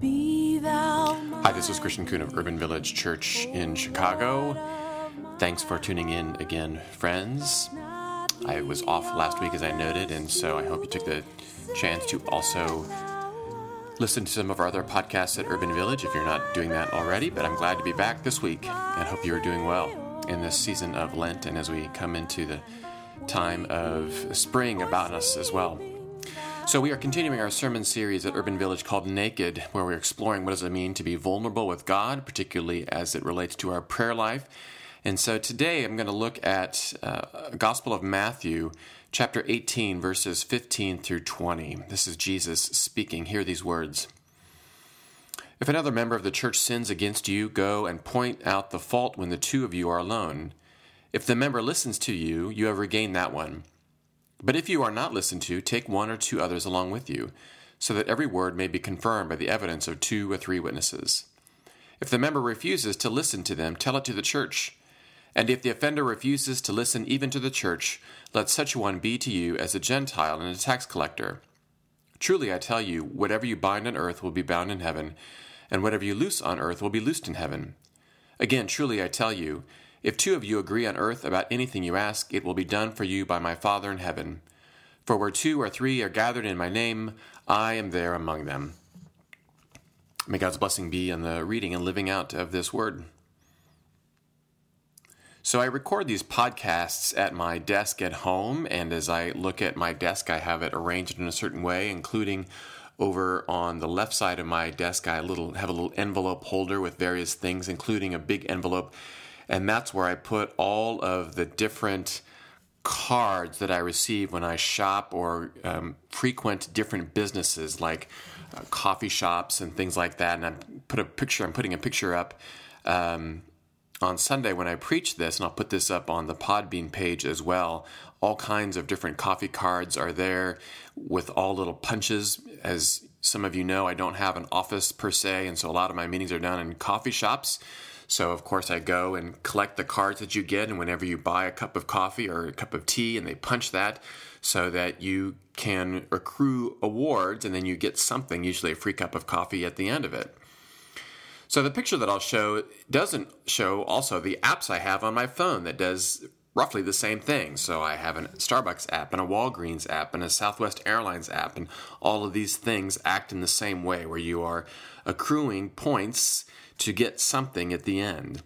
Hi, this is Christian Coon of Urban Village Church in Chicago. Thanks for tuning in again, friends. I was off last week, as I noted, and so I hope you took the chance to also listen to some of our other podcasts at Urban Village if you're not doing that already. But I'm glad to be back this week and hope you are doing well in this season of Lent and as we come into the time of spring about us as well. So, we are continuing our sermon series at Urban Village called Naked, where we're exploring what does it mean to be vulnerable with God, particularly as it relates to our prayer life. And so today I'm going to look at uh, Gospel of Matthew, chapter 18, verses 15 through 20. This is Jesus speaking. Hear these words. If another member of the church sins against you, go and point out the fault when the two of you are alone. If the member listens to you, you have regained that one. But if you are not listened to, take one or two others along with you, so that every word may be confirmed by the evidence of two or three witnesses. If the member refuses to listen to them, tell it to the church. And if the offender refuses to listen even to the church, let such one be to you as a Gentile and a tax collector. Truly I tell you, whatever you bind on earth will be bound in heaven, and whatever you loose on earth will be loosed in heaven. Again, truly I tell you, if two of you agree on earth about anything you ask, it will be done for you by my Father in heaven. For where two or three are gathered in my name, I am there among them. May God's blessing be on the reading and living out of this word. So I record these podcasts at my desk at home, and as I look at my desk, I have it arranged in a certain way, including over on the left side of my desk, I little, have a little envelope holder with various things, including a big envelope and that's where I put all of the different cards that I receive when I shop or um, frequent different businesses like uh, coffee shops and things like that. And I put a picture. I'm putting a picture up um, on Sunday when I preach this, and I'll put this up on the Podbean page as well. All kinds of different coffee cards are there with all little punches. As some of you know, I don't have an office per se, and so a lot of my meetings are done in coffee shops. So, of course, I go and collect the cards that you get, and whenever you buy a cup of coffee or a cup of tea, and they punch that so that you can accrue awards, and then you get something, usually a free cup of coffee at the end of it. So, the picture that I'll show doesn't show also the apps I have on my phone that does roughly the same thing. So I have a Starbucks app and a Walgreens app and a Southwest Airlines app, and all of these things act in the same way where you are accruing points to get something at the end.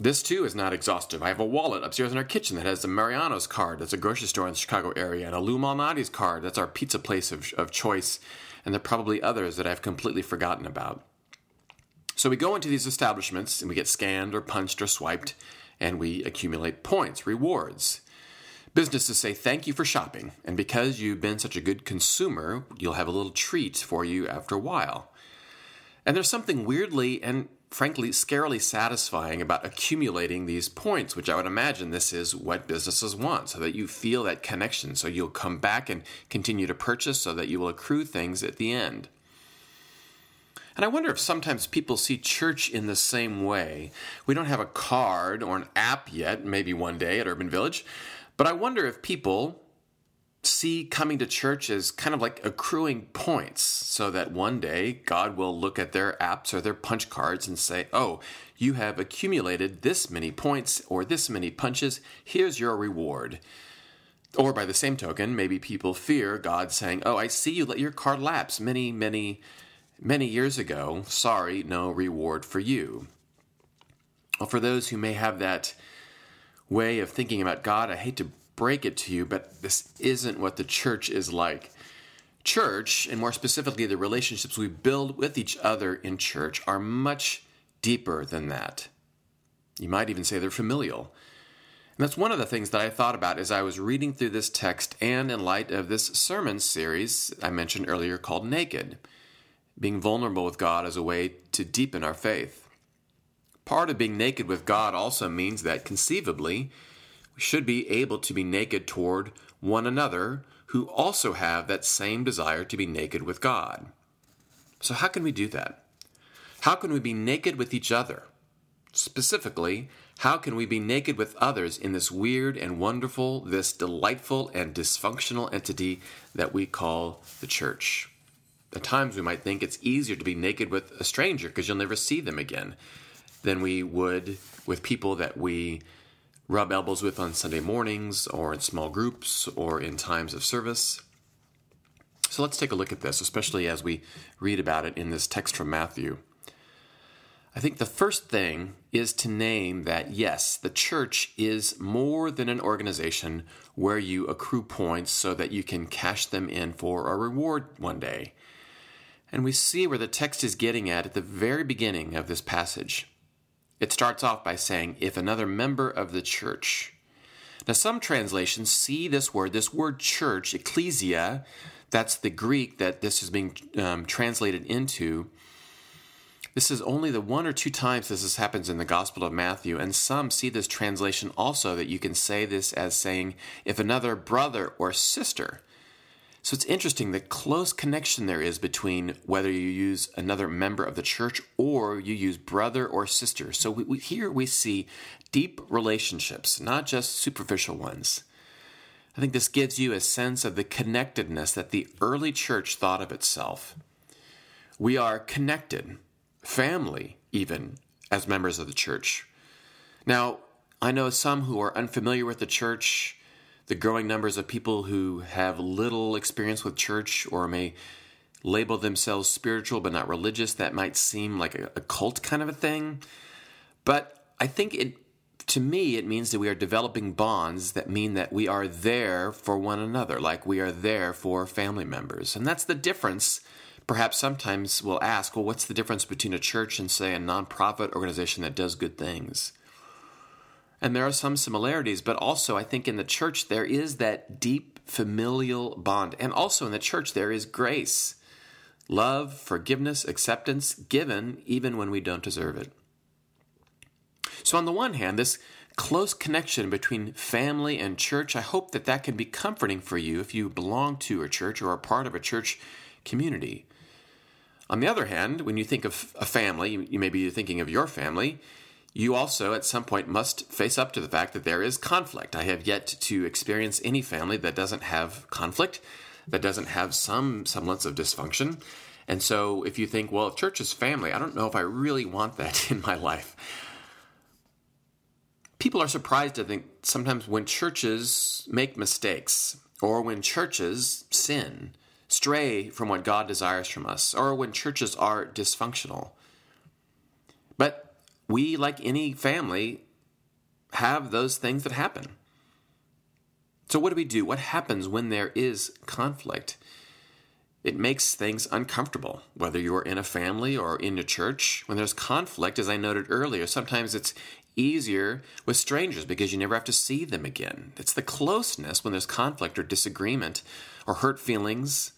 This too is not exhaustive. I have a wallet upstairs in our kitchen that has a Mariano's card, that's a grocery store in the Chicago area, and a Lou Malnati's card, that's our pizza place of, of choice, and there are probably others that I've completely forgotten about. So we go into these establishments and we get scanned or punched or swiped, and we accumulate points, rewards. Businesses say thank you for shopping, and because you've been such a good consumer, you'll have a little treat for you after a while. And there's something weirdly and frankly scarily satisfying about accumulating these points, which I would imagine this is what businesses want, so that you feel that connection, so you'll come back and continue to purchase, so that you will accrue things at the end. And I wonder if sometimes people see church in the same way. We don't have a card or an app yet, maybe one day at Urban Village, but I wonder if people see coming to church as kind of like accruing points so that one day God will look at their apps or their punch cards and say, Oh, you have accumulated this many points or this many punches. Here's your reward. Or by the same token, maybe people fear God saying, Oh, I see you let your card lapse many, many, many years ago. Sorry, no reward for you. Well, for those who may have that way of thinking about God, I hate to break it to you, but this isn't what the church is like. Church, and more specifically the relationships we build with each other in church, are much deeper than that. You might even say they're familial. And that's one of the things that I thought about as I was reading through this text and in light of this sermon series I mentioned earlier called Naked. Being vulnerable with God as a way to deepen our faith. Part of being naked with God also means that conceivably, should be able to be naked toward one another who also have that same desire to be naked with God. So, how can we do that? How can we be naked with each other? Specifically, how can we be naked with others in this weird and wonderful, this delightful and dysfunctional entity that we call the church? at times we might think it's easier to be naked with a stranger because you'll never see them again than we would with people that we rub elbows with on Sunday mornings or in small groups or in times of service. So let's take a look at this, especially as we read about it in this text from Matthew. I think the first thing is to name that yes, the church is more than an organization where you accrue points so that you can cash them in for a reward one day. And we see where the text is getting at at the very beginning of this passage. It starts off by saying, if another member of the church. Now, some translations see this word, this word church, ecclesia, that's the Greek that this is being um, translated into. This is only the one or two times this happens in the Gospel of Matthew, and some see this translation also that you can say this as saying, if another brother or sister. So it's interesting the close connection there is between whether you use another member of the church or you use brother or sister. So we, we, here we see deep relationships, not just superficial ones. I think this gives you a sense of the connectedness that the early church thought of itself. We are connected, family, even, as members of the church. Now, I know some who are unfamiliar with the church the growing numbers of people who have little experience with church or may label themselves spiritual but not religious, that might seem like a, a cult kind of a thing. But I think it, to me, it means that we are developing bonds that mean that we are there for one another, like we are there for family members. And that's the difference. Perhaps sometimes we'll ask, well, what's the difference between a church and, say, a nonprofit organization that does good things? And there are some similarities, but also I think in the church there is that deep familial bond. And also in the church there is grace, love, forgiveness, acceptance given even when we don't deserve it. So, on the one hand, this close connection between family and church, I hope that that can be comforting for you if you belong to a church or are part of a church community. On the other hand, when you think of a family, you may be thinking of your family, you also, at some point, must face up to the fact that there is conflict. I have yet to experience any family that doesn't have conflict, that doesn't have some semblance of dysfunction. And so, if you think, well, if church is family, I don't know if I really want that in my life. People are surprised, I think, sometimes when churches make mistakes, or when churches sin, stray from what God desires from us, or when churches are dysfunctional. But we, like any family, have those things that happen. So, what do we do? What happens when there is conflict? It makes things uncomfortable, whether you're in a family or in a church. When there's conflict, as I noted earlier, sometimes it's easier with strangers because you never have to see them again. It's the closeness when there's conflict or disagreement or hurt feelings.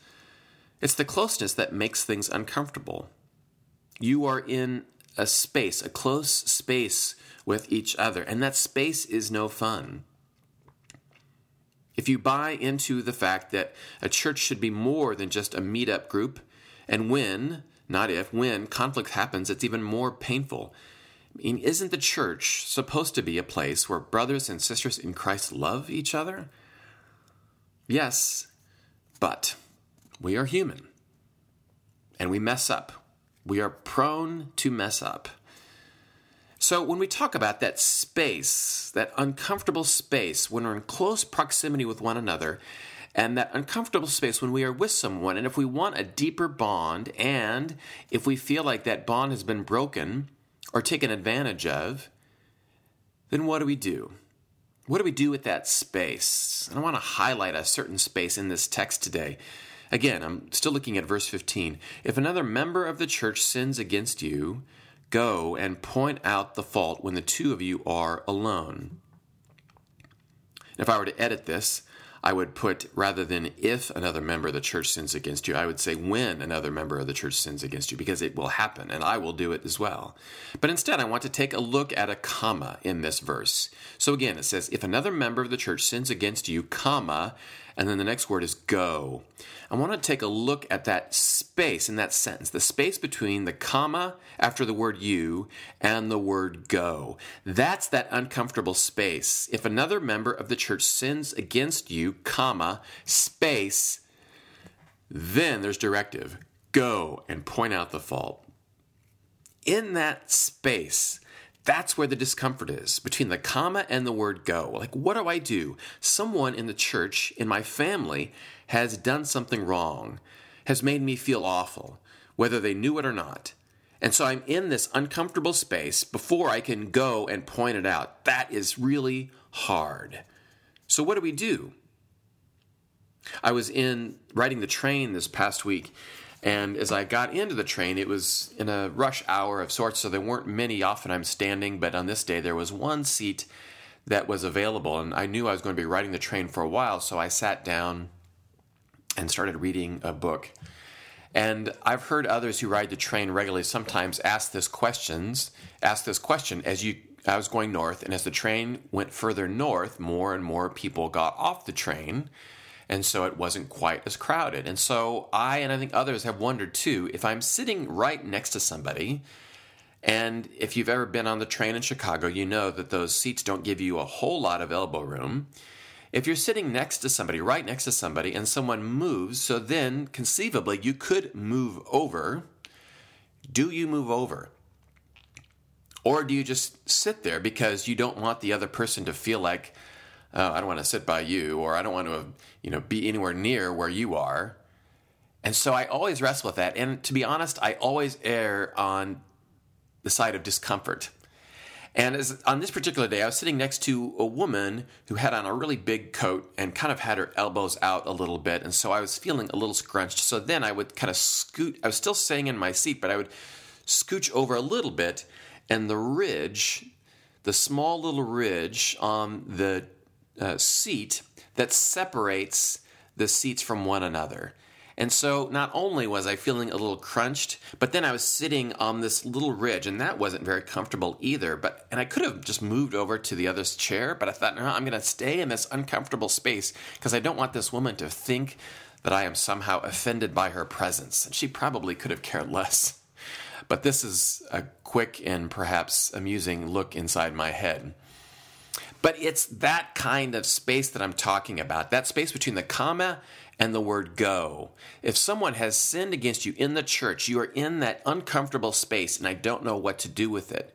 It's the closeness that makes things uncomfortable. You are in a space, a close space with each other, and that space is no fun. If you buy into the fact that a church should be more than just a meetup group, and when, not if, when conflict happens, it's even more painful. I mean, isn't the church supposed to be a place where brothers and sisters in Christ love each other? Yes, but we are human and we mess up. We are prone to mess up. So, when we talk about that space, that uncomfortable space, when we're in close proximity with one another, and that uncomfortable space when we are with someone, and if we want a deeper bond, and if we feel like that bond has been broken or taken advantage of, then what do we do? What do we do with that space? And I want to highlight a certain space in this text today. Again, I'm still looking at verse 15. If another member of the church sins against you, go and point out the fault when the two of you are alone. If I were to edit this, I would put rather than if another member of the church sins against you, I would say when another member of the church sins against you, because it will happen and I will do it as well. But instead, I want to take a look at a comma in this verse. So again, it says, if another member of the church sins against you, comma, and then the next word is go. I want to take a look at that space in that sentence, the space between the comma after the word you and the word go. That's that uncomfortable space. If another member of the church sins against you, comma, space, then there's directive, go and point out the fault. In that space, that's where the discomfort is between the comma and the word go. Like, what do I do? Someone in the church, in my family, has done something wrong, has made me feel awful, whether they knew it or not. And so I'm in this uncomfortable space before I can go and point it out. That is really hard. So, what do we do? I was in riding the train this past week, and as I got into the train, it was in a rush hour of sorts, so there weren't many. Often I'm standing, but on this day, there was one seat that was available, and I knew I was going to be riding the train for a while, so I sat down and started reading a book. And I've heard others who ride the train regularly sometimes ask this questions, ask this question as you I was going north, and as the train went further north, more and more people got off the train, and so it wasn't quite as crowded. And so I and I think others have wondered too if I'm sitting right next to somebody, and if you've ever been on the train in Chicago, you know that those seats don't give you a whole lot of elbow room. If you're sitting next to somebody, right next to somebody, and someone moves, so then conceivably you could move over, do you move over? Or do you just sit there because you don't want the other person to feel like, oh, I don't want to sit by you, or I don't want to, you know, be anywhere near where you are? And so I always wrestle with that. And to be honest, I always err on the side of discomfort. And as, on this particular day, I was sitting next to a woman who had on a really big coat and kind of had her elbows out a little bit. And so I was feeling a little scrunched. So then I would kind of scoot, I was still staying in my seat, but I would scooch over a little bit. And the ridge, the small little ridge on the uh, seat that separates the seats from one another. And so not only was I feeling a little crunched, but then I was sitting on this little ridge, and that wasn't very comfortable either. But and I could have just moved over to the other's chair, but I thought, no, I'm going to stay in this uncomfortable space because I don't want this woman to think that I am somehow offended by her presence. And she probably could have cared less. But this is a quick and perhaps amusing look inside my head. But it's that kind of space that I'm talking about, that space between the comma and the word go. If someone has sinned against you in the church, you are in that uncomfortable space and I don't know what to do with it.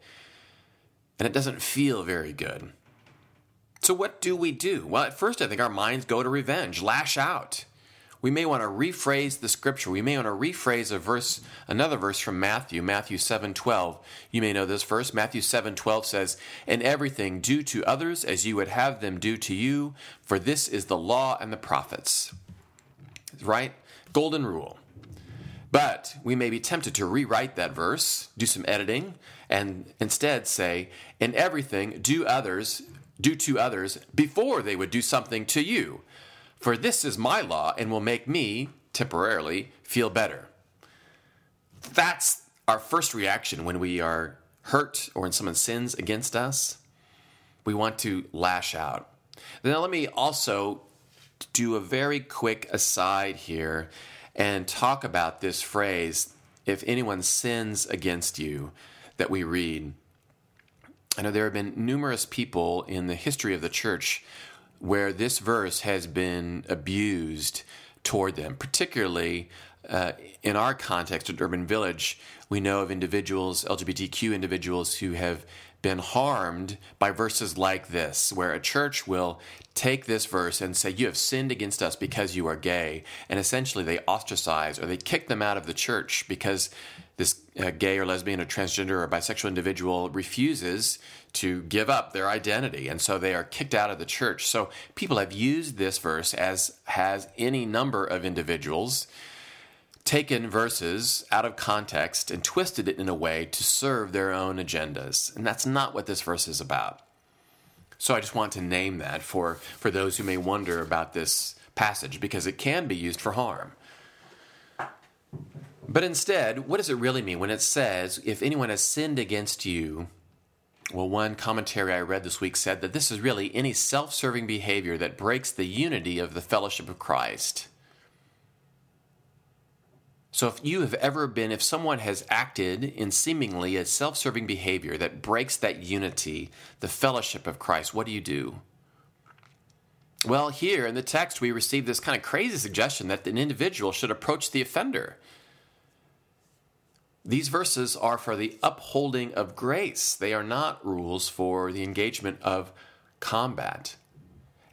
And it doesn't feel very good. So, what do we do? Well, at first, I think our minds go to revenge, lash out. We may want to rephrase the scripture. We may want to rephrase a verse, another verse from Matthew, Matthew 7:12. You may know this verse. Matthew 7:12 says, "In everything do to others as you would have them do to you, for this is the law and the prophets." right? Golden rule. But we may be tempted to rewrite that verse, do some editing, and instead say, in everything, do others, do to others before they would do something to you. For this is my law and will make me, temporarily, feel better. That's our first reaction when we are hurt or when someone sins against us. We want to lash out. Now, let me also do a very quick aside here and talk about this phrase if anyone sins against you that we read. I know there have been numerous people in the history of the church where this verse has been abused toward them, particularly uh, in our context at Urban Village. We know of individuals, LGBTQ individuals, who have been harmed by verses like this, where a church will take this verse and say, You have sinned against us because you are gay. And essentially, they ostracize or they kick them out of the church because this uh, gay or lesbian or transgender or bisexual individual refuses to give up their identity. And so they are kicked out of the church. So people have used this verse, as has any number of individuals taken verses out of context and twisted it in a way to serve their own agendas. And that's not what this verse is about. So I just want to name that for, for those who may wonder about this passage because it can be used for harm. But instead, what does it really mean when it says, if anyone has sinned against you? Well, one commentary I read this week said that this is really any self serving behavior that breaks the unity of the fellowship of Christ. So, if you have ever been, if someone has acted in seemingly a self serving behavior that breaks that unity, the fellowship of Christ, what do you do? Well, here in the text, we receive this kind of crazy suggestion that an individual should approach the offender. These verses are for the upholding of grace. They are not rules for the engagement of combat.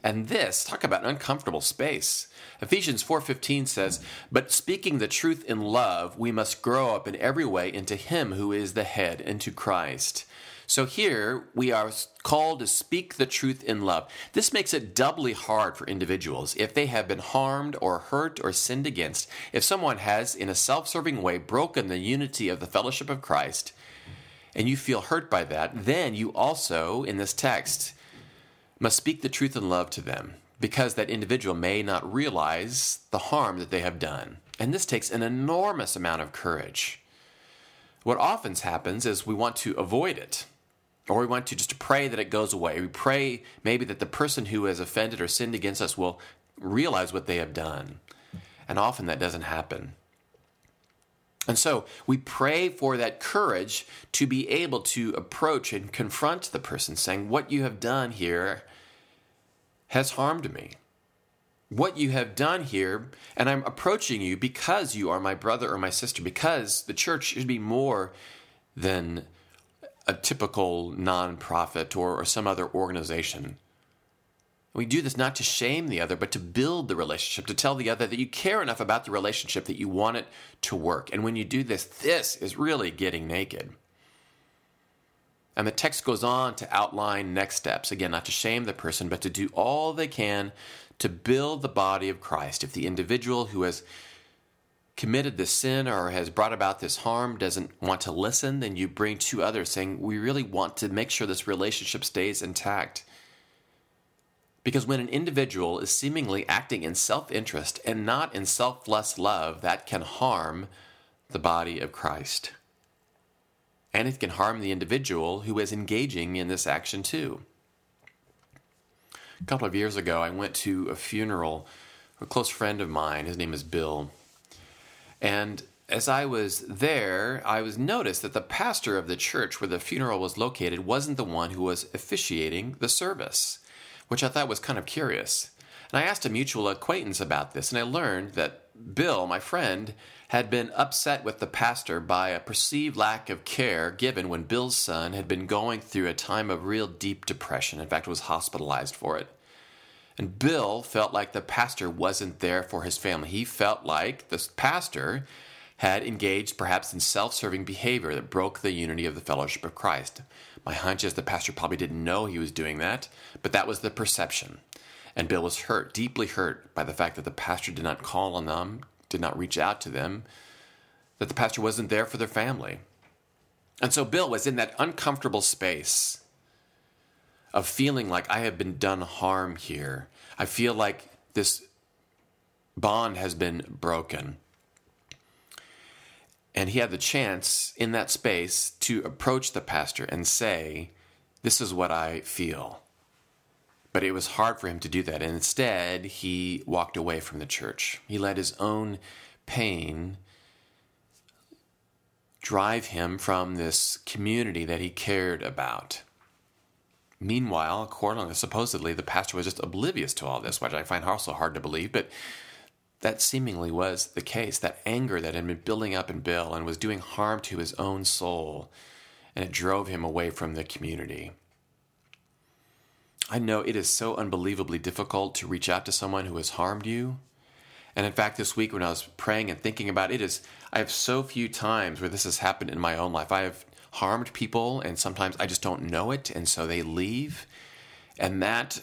And this, talk about an uncomfortable space. Ephesians 4:15 says, "But speaking the truth in love, we must grow up in every way into him who is the head, into Christ." So here we are called to speak the truth in love. This makes it doubly hard for individuals if they have been harmed or hurt or sinned against. If someone has, in a self serving way, broken the unity of the fellowship of Christ, and you feel hurt by that, then you also, in this text, must speak the truth in love to them because that individual may not realize the harm that they have done. And this takes an enormous amount of courage. What often happens is we want to avoid it or we want to just pray that it goes away. We pray maybe that the person who has offended or sinned against us will realize what they have done. And often that doesn't happen. And so we pray for that courage to be able to approach and confront the person, saying, What you have done here has harmed me. What you have done here, and I'm approaching you because you are my brother or my sister, because the church should be more than a typical nonprofit or, or some other organization. We do this not to shame the other, but to build the relationship, to tell the other that you care enough about the relationship that you want it to work. And when you do this, this is really getting naked. And the text goes on to outline next steps. Again, not to shame the person, but to do all they can to build the body of Christ. If the individual who has committed this sin or has brought about this harm doesn't want to listen, then you bring two others saying, We really want to make sure this relationship stays intact. Because when an individual is seemingly acting in self interest and not in selfless love, that can harm the body of Christ. And it can harm the individual who is engaging in this action too. A couple of years ago, I went to a funeral. A close friend of mine, his name is Bill, and as I was there, I was noticed that the pastor of the church where the funeral was located wasn't the one who was officiating the service, which I thought was kind of curious. And I asked a mutual acquaintance about this, and I learned that Bill, my friend, had been upset with the pastor by a perceived lack of care given when Bill's son had been going through a time of real deep depression. In fact, was hospitalized for it. And Bill felt like the pastor wasn't there for his family. He felt like the pastor had engaged perhaps in self serving behavior that broke the unity of the fellowship of Christ. My hunch is the pastor probably didn't know he was doing that, but that was the perception. And Bill was hurt, deeply hurt, by the fact that the pastor did not call on them, did not reach out to them, that the pastor wasn't there for their family. And so Bill was in that uncomfortable space of feeling like I have been done harm here. I feel like this bond has been broken. And he had the chance in that space to approach the pastor and say, This is what I feel. But it was hard for him to do that. And instead, he walked away from the church. He let his own pain drive him from this community that he cared about. Meanwhile, supposedly the pastor was just oblivious to all this, which I find also hard to believe, but that seemingly was the case. That anger that had been building up in Bill and was doing harm to his own soul, and it drove him away from the community. I know it is so unbelievably difficult to reach out to someone who has harmed you. And in fact, this week when I was praying and thinking about it, it is I have so few times where this has happened in my own life. I have harmed people, and sometimes I just don't know it, and so they leave. And that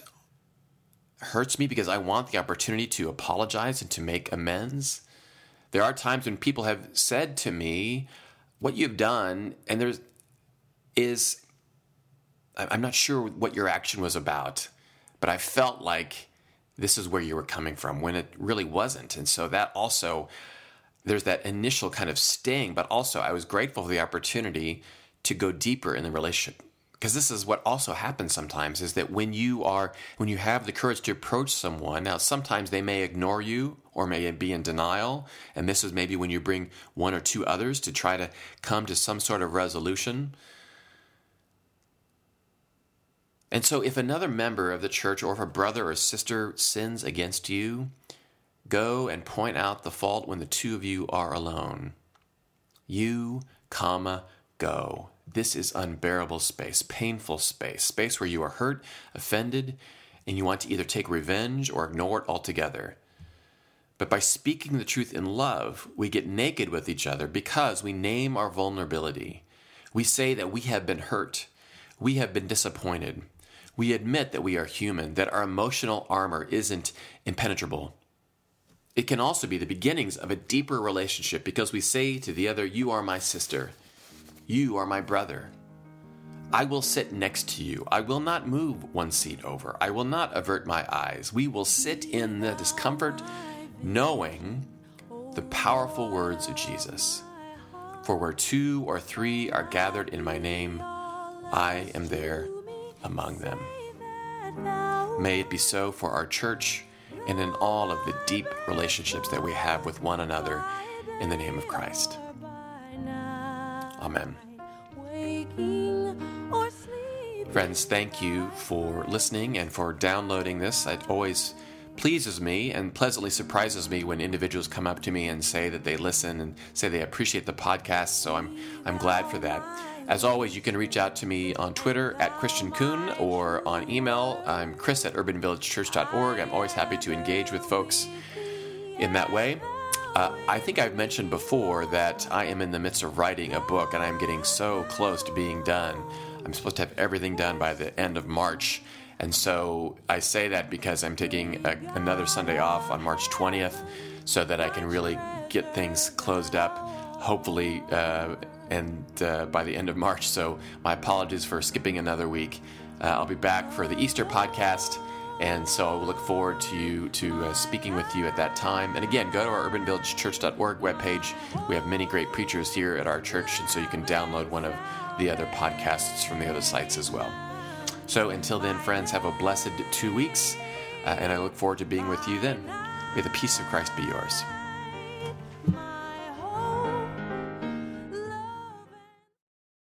hurts me because I want the opportunity to apologize and to make amends. There are times when people have said to me, What you've done, and there's is, I'm not sure what your action was about, but I felt like this is where you were coming from when it really wasn't. And so that also, there's that initial kind of sting, but also I was grateful for the opportunity to go deeper in the relationship because this is what also happens sometimes is that when you are when you have the courage to approach someone now sometimes they may ignore you or may be in denial and this is maybe when you bring one or two others to try to come to some sort of resolution and so if another member of the church or if a brother or sister sins against you go and point out the fault when the two of you are alone you comma, go. This is unbearable space, painful space, space where you are hurt, offended, and you want to either take revenge or ignore it altogether. But by speaking the truth in love, we get naked with each other because we name our vulnerability. We say that we have been hurt, we have been disappointed. We admit that we are human, that our emotional armor isn't impenetrable. It can also be the beginnings of a deeper relationship because we say to the other, You are my sister, you are my brother. I will sit next to you. I will not move one seat over. I will not avert my eyes. We will sit in the discomfort, knowing the powerful words of Jesus. For where two or three are gathered in my name, I am there among them. May it be so for our church and in all of the deep relationships that we have with one another in the name of Christ. Amen. Friends, thank you for listening and for downloading this. It always pleases me and pleasantly surprises me when individuals come up to me and say that they listen and say they appreciate the podcast. So I'm I'm glad for that. As always, you can reach out to me on Twitter at Christian Coon or on email. I'm Chris at urbanvillagechurch.org. I'm always happy to engage with folks in that way. Uh, I think I've mentioned before that I am in the midst of writing a book and I'm getting so close to being done. I'm supposed to have everything done by the end of March. And so I say that because I'm taking a, another Sunday off on March 20th so that I can really get things closed up, hopefully, uh, and uh, by the end of March. So my apologies for skipping another week. Uh, I'll be back for the Easter podcast. And so I will look forward to you, to uh, speaking with you at that time. And again, go to our urbanvillagechurch.org webpage. We have many great preachers here at our church, and so you can download one of the other podcasts from the other sites as well. So until then, friends, have a blessed two weeks, uh, and I look forward to being with you then. May the peace of Christ be yours.